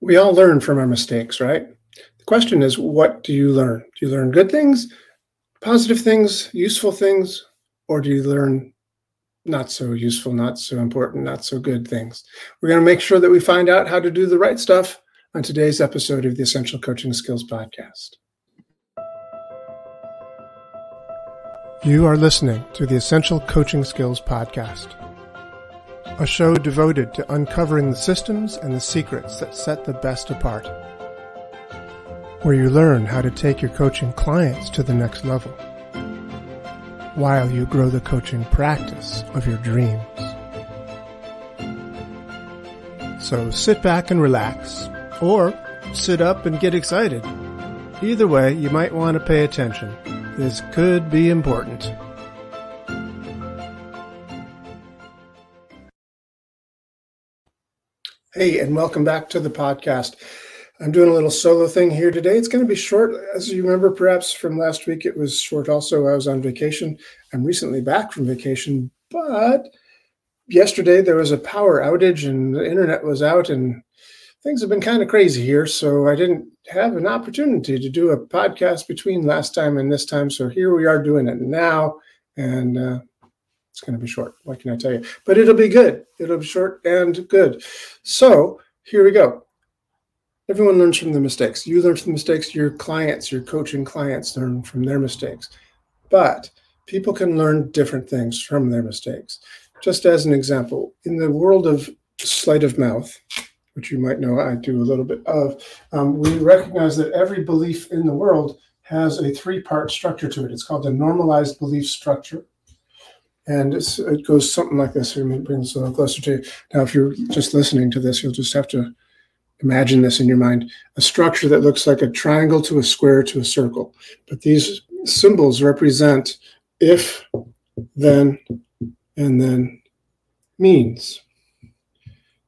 We all learn from our mistakes, right? The question is, what do you learn? Do you learn good things, positive things, useful things, or do you learn not so useful, not so important, not so good things? We're going to make sure that we find out how to do the right stuff on today's episode of the Essential Coaching Skills Podcast. You are listening to the Essential Coaching Skills Podcast a show devoted to uncovering the systems and the secrets that set the best apart, where you learn how to take your coaching clients to the next level, while you grow the coaching practice of your dreams. So sit back and relax, or sit up and get excited. Either way, you might want to pay attention. This could be important. Hey, and welcome back to the podcast. I'm doing a little solo thing here today. It's going to be short. As you remember, perhaps from last week, it was short also. I was on vacation. I'm recently back from vacation, but yesterday there was a power outage and the internet was out, and things have been kind of crazy here. So I didn't have an opportunity to do a podcast between last time and this time. So here we are doing it now. And uh, it's going to be short. What can I tell you? But it'll be good. It'll be short and good. So here we go. Everyone learns from the mistakes. You learn from the mistakes. Your clients, your coaching clients learn from their mistakes. But people can learn different things from their mistakes. Just as an example, in the world of sleight of mouth, which you might know I do a little bit of, um, we recognize that every belief in the world has a three part structure to it. It's called the normalized belief structure and it goes something like this. Let me bring this a little closer to you. Now, if you're just listening to this, you'll just have to imagine this in your mind a structure that looks like a triangle to a square to a circle. But these symbols represent if, then, and then means.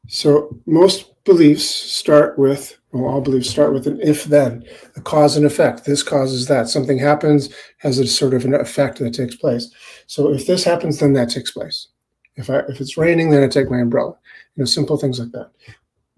So most beliefs start with well, all beliefs start with an if then, a cause and effect. This causes that. Something happens, has a sort of an effect that takes place. So if this happens, then that takes place. If I if it's raining, then I take my umbrella. You know, simple things like that.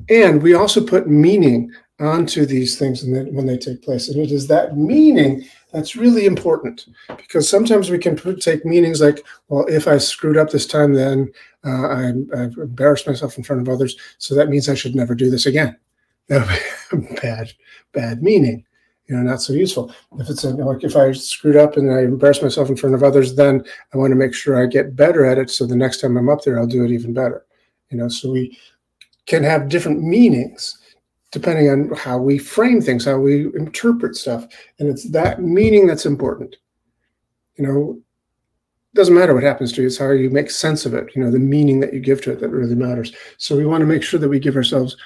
And we also put meaning onto these things and then when they take place. And it is that meaning that's really important because sometimes we can put, take meanings like, well, if I screwed up this time, then uh, I, I've embarrassed myself in front of others. So that means I should never do this again bad, bad meaning, you know, not so useful. If it's a, like if I screwed up and I embarrass myself in front of others, then I want to make sure I get better at it. So the next time I'm up there, I'll do it even better. You know, so we can have different meanings depending on how we frame things, how we interpret stuff. And it's that meaning that's important. You know, doesn't matter what happens to you, it's how you make sense of it, you know, the meaning that you give to it that really matters. So we want to make sure that we give ourselves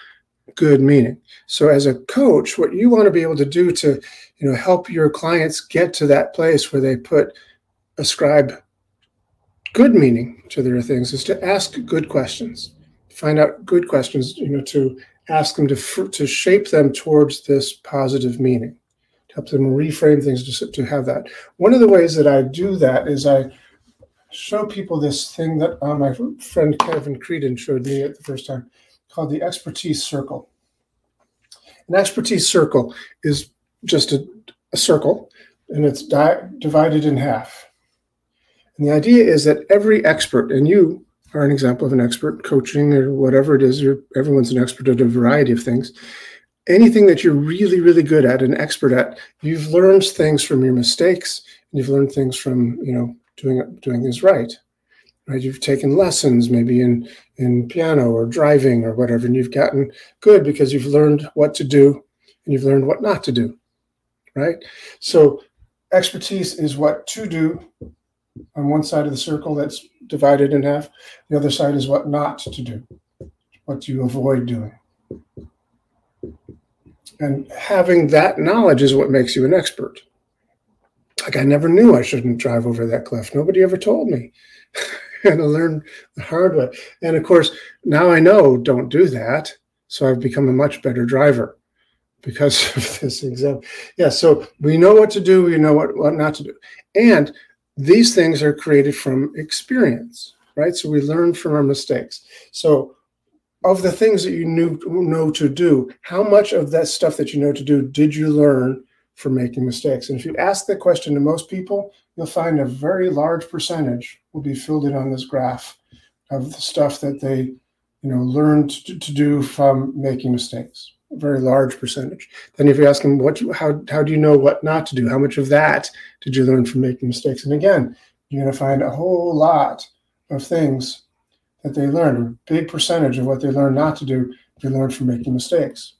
good meaning. So as a coach, what you want to be able to do to, you know, help your clients get to that place where they put ascribe good meaning to their things is to ask good questions. Find out good questions, you know, to ask them to to shape them towards this positive meaning. To help them reframe things to, to have that. One of the ways that I do that is I show people this thing that uh, my friend Kevin Creedon showed me at the first time called the expertise circle. An expertise circle is just a, a circle and it's di- divided in half. And the idea is that every expert, and you are an example of an expert coaching or whatever it is, everyone's an expert at a variety of things. Anything that you're really, really good at, an expert at, you've learned things from your mistakes, and you've learned things from, you know, doing doing things right right? You've taken lessons maybe in in piano or driving or whatever, and you've gotten good because you've learned what to do and you've learned what not to do, right? So expertise is what to do on one side of the circle that's divided in half. The other side is what not to do, what you avoid doing. And having that knowledge is what makes you an expert. Like I never knew I shouldn't drive over that cliff. Nobody ever told me. and to learn the hard way. And of course, now I know don't do that. So I've become a much better driver because of this example. Yeah, so we know what to do, we know what, what not to do. And these things are created from experience, right? So we learn from our mistakes. So of the things that you knew know to do, how much of that stuff that you know to do did you learn from making mistakes? And if you ask that question to most people, you'll find a very large percentage will be filled in on this graph of the stuff that they, you know, learned to, to do from making mistakes. A very large percentage. Then if you ask them what how how do you know what not to do? How much of that did you learn from making mistakes? And again, you're going to find a whole lot of things that they learned, a big percentage of what they learned not to do, they learned from making mistakes.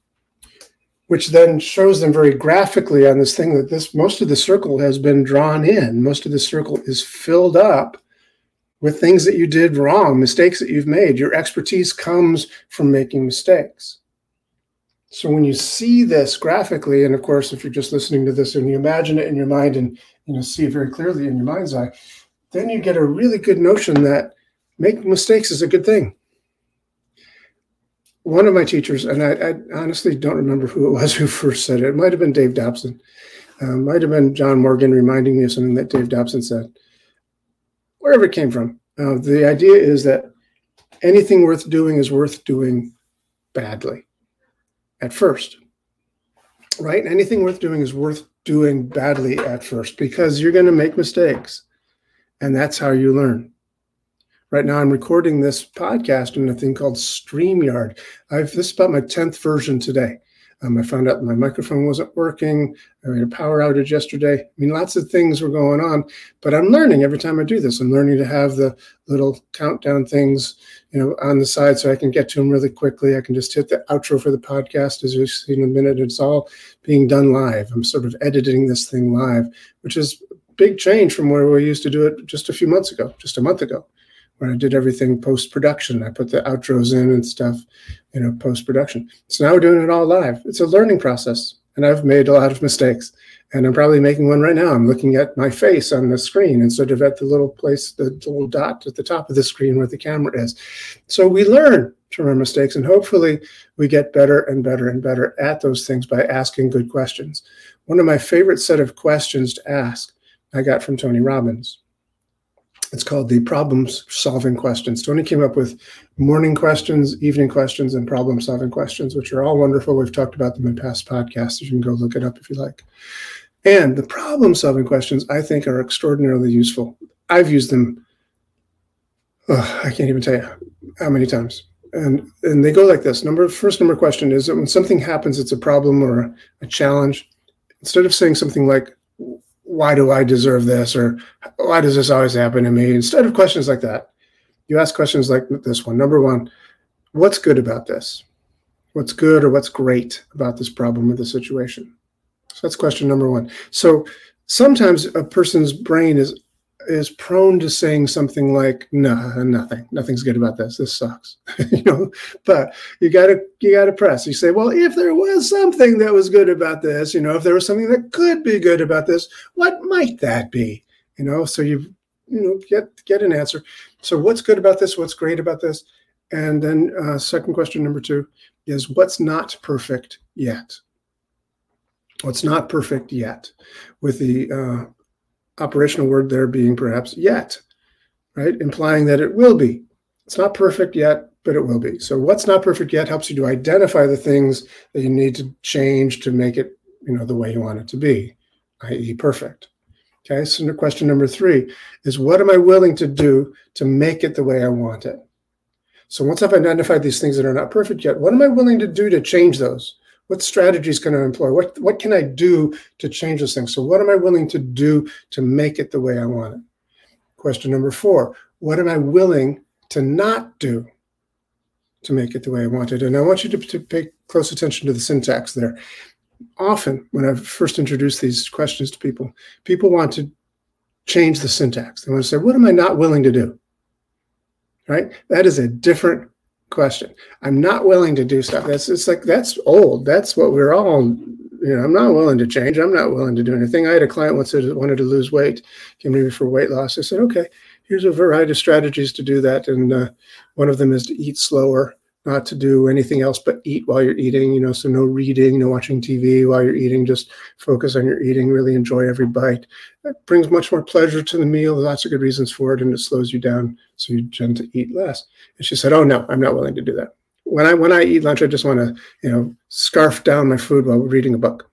Which then shows them very graphically on this thing that this most of the circle has been drawn in. Most of the circle is filled up with things that you did wrong, mistakes that you've made. Your expertise comes from making mistakes. So when you see this graphically, and of course, if you're just listening to this and you imagine it in your mind and you know see it very clearly in your mind's eye, then you get a really good notion that making mistakes is a good thing. One of my teachers, and I, I honestly don't remember who it was who first said it. It might have been Dave Dobson. Uh, might have been John Morgan reminding me of something that Dave Dobson said. Wherever it came from, uh, the idea is that anything worth doing is worth doing badly at first, right? Anything worth doing is worth doing badly at first because you're going to make mistakes, and that's how you learn. Right now, I'm recording this podcast in a thing called StreamYard. I've this is about my tenth version today. Um, I found out my microphone wasn't working. I had a power outage yesterday. I mean, lots of things were going on, but I'm learning every time I do this. I'm learning to have the little countdown things, you know, on the side so I can get to them really quickly. I can just hit the outro for the podcast as you've seen in a minute. It's all being done live. I'm sort of editing this thing live, which is a big change from where we used to do it just a few months ago, just a month ago when I did everything post production. I put the outros in and stuff, you know, post production. So now we're doing it all live. It's a learning process, and I've made a lot of mistakes. And I'm probably making one right now. I'm looking at my face on the screen instead of at the little place, the little dot at the top of the screen where the camera is. So we learn from our mistakes, and hopefully we get better and better and better at those things by asking good questions. One of my favorite set of questions to ask I got from Tony Robbins it's called the problem solving questions. Tony came up with morning questions, evening questions, and problem solving questions, which are all wonderful. We've talked about them in past podcasts. You can go look it up if you like. And the problem solving questions, I think, are extraordinarily useful. I've used them, oh, I can't even tell you how many times. And, and they go like this. Number first number question is that when something happens, it's a problem or a challenge. Instead of saying something like, why do I deserve this? Or why does this always happen to me? Instead of questions like that, you ask questions like this one. Number one, what's good about this? What's good or what's great about this problem or the situation? So that's question number one. So sometimes a person's brain is is prone to saying something like no nothing. Nothing's good about this. This sucks. You know? But you gotta you gotta press. You say well if there was something that was good about this you know if there was something that could be good about this what might that be? You know? So you you know get get an answer. So what's good about this? What's great about this? And then uh, second question number two is what's not perfect yet? What's not perfect yet with the uh, operational word there being perhaps yet, right? Implying that it will be. It's not perfect yet, but it will be. So what's not perfect yet helps you to identify the things that you need to change to make it, you know, the way you want it to be, i.e. perfect. Okay, so question number three is what am I willing to do to make it the way I want it? So once I've identified these things that are not perfect yet, what am I willing to do to change those? What strategies can I employ? What what can I do to change those things? So what am I willing to do to make it the way I want it? Question number four: What am I willing to not do to make it the way I want it? And I want you to, to pay close attention to the syntax there. Often, when I first introduce these questions to people, people want to change the syntax. They want to say, "What am I not willing to do?" Right? That is a different question. I'm not willing to do stuff. That's it's like that's old. That's what we're all. You know, I'm not willing to change. I'm not willing to do anything. I had a client once that wanted to lose weight, came to me for weight loss. I said, okay, here's a variety of strategies to do that, and uh, one of them is to eat slower not to do anything else but eat while you're eating, you know, so no reading, no watching TV while you're eating, just focus on your eating, really enjoy every bite. That brings much more pleasure to the meal, lots of good reasons for it, and it slows you down so you tend to eat less. And she said, Oh, no, I'm not willing to do that. when I when I eat lunch, I just want to you know scarf down my food while reading a book.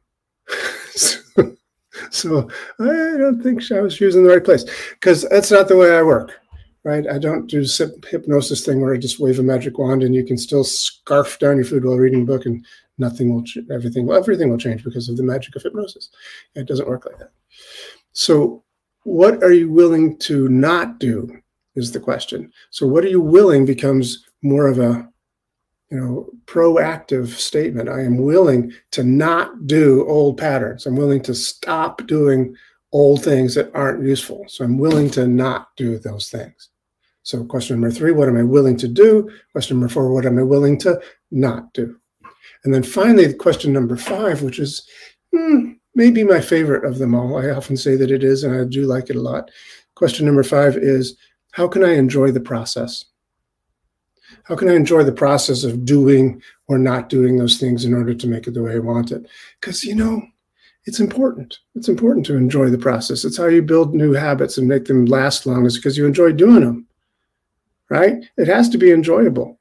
so, so I don't think I was using the right place because that's not the way I work, right? I don't do hypnosis thing where I just wave a magic wand and you can still scarf down your food while reading a book and nothing will everything well everything will change because of the magic of hypnosis. It doesn't work like that. So, what are you willing to not do is the question. So, what are you willing becomes more of a you know proactive statement i am willing to not do old patterns i'm willing to stop doing old things that aren't useful. So i'm willing to not do those things. So question number three what am i willing to do? Question number four what am i willing to not do? And then finally question number five which is hmm, maybe my favorite of them all. I often say that it is and i do like it a lot. Question number five is how can i enjoy the process? How can I enjoy the process of doing or not doing those things in order to make it the way I want it? Because, you know, it's important. It's important to enjoy the process. It's how you build new habits and make them last long, is because you enjoy doing them, right? It has to be enjoyable.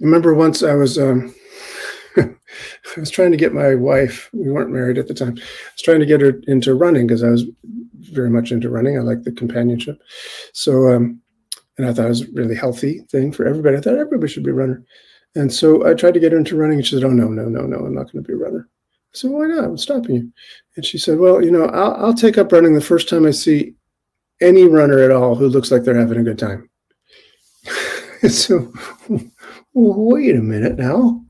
I remember once I was, um, I was trying to get my wife, we weren't married at the time, I was trying to get her into running because I was very much into running. I like the companionship. So, um, and I thought it was a really healthy thing for everybody. I thought everybody should be a runner. And so I tried to get her into running, and she said, "Oh no, no, no, no, I'm not going to be a runner." I said, "Why not? I'm stopping you." And she said, "Well, you know, I'll, I'll take up running the first time I see any runner at all who looks like they're having a good time." so, wait a minute now.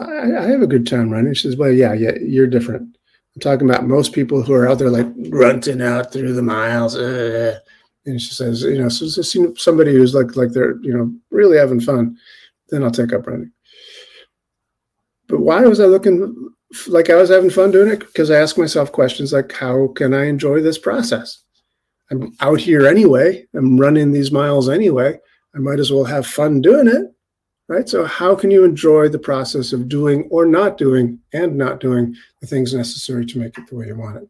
I, I, have a good time running. She says, "Well, yeah, yeah, you're different." I'm talking about most people who are out there like grunting out through the miles. Uh, and she says, you know, so, so somebody who's like like they're you know really having fun, then I'll take up running. But why was I looking like I was having fun doing it? Because I ask myself questions like, how can I enjoy this process? I'm out here anyway. I'm running these miles anyway. I might as well have fun doing it, right? So how can you enjoy the process of doing or not doing and not doing the things necessary to make it the way you want it?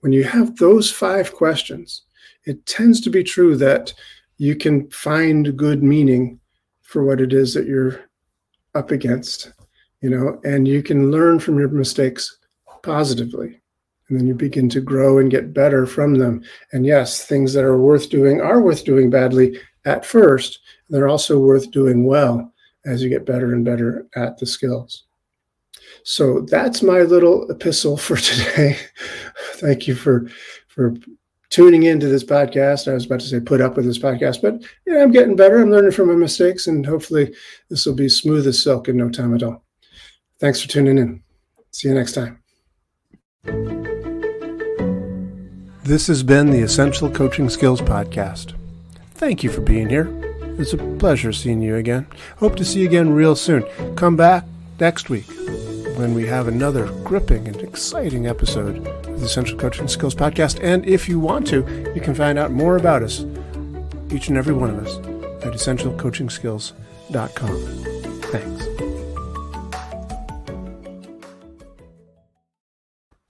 When you have those five questions, it tends to be true that you can find good meaning for what it is that you're up against, you know, and you can learn from your mistakes positively. And then you begin to grow and get better from them. And yes, things that are worth doing are worth doing badly at first. They're also worth doing well as you get better and better at the skills. So that's my little epistle for today. Thank you for for tuning into this podcast. I was about to say put up with this podcast, but yeah, I'm getting better. I'm learning from my mistakes, and hopefully this will be smooth as silk in no time at all. Thanks for tuning in. See you next time. This has been the Essential Coaching Skills Podcast. Thank you for being here. It's a pleasure seeing you again. Hope to see you again real soon. Come back next week when we have another gripping and exciting episode of the Essential Coaching Skills Podcast. And if you want to, you can find out more about us, each and every one of us, at essentialcoachingskills.com. Thanks.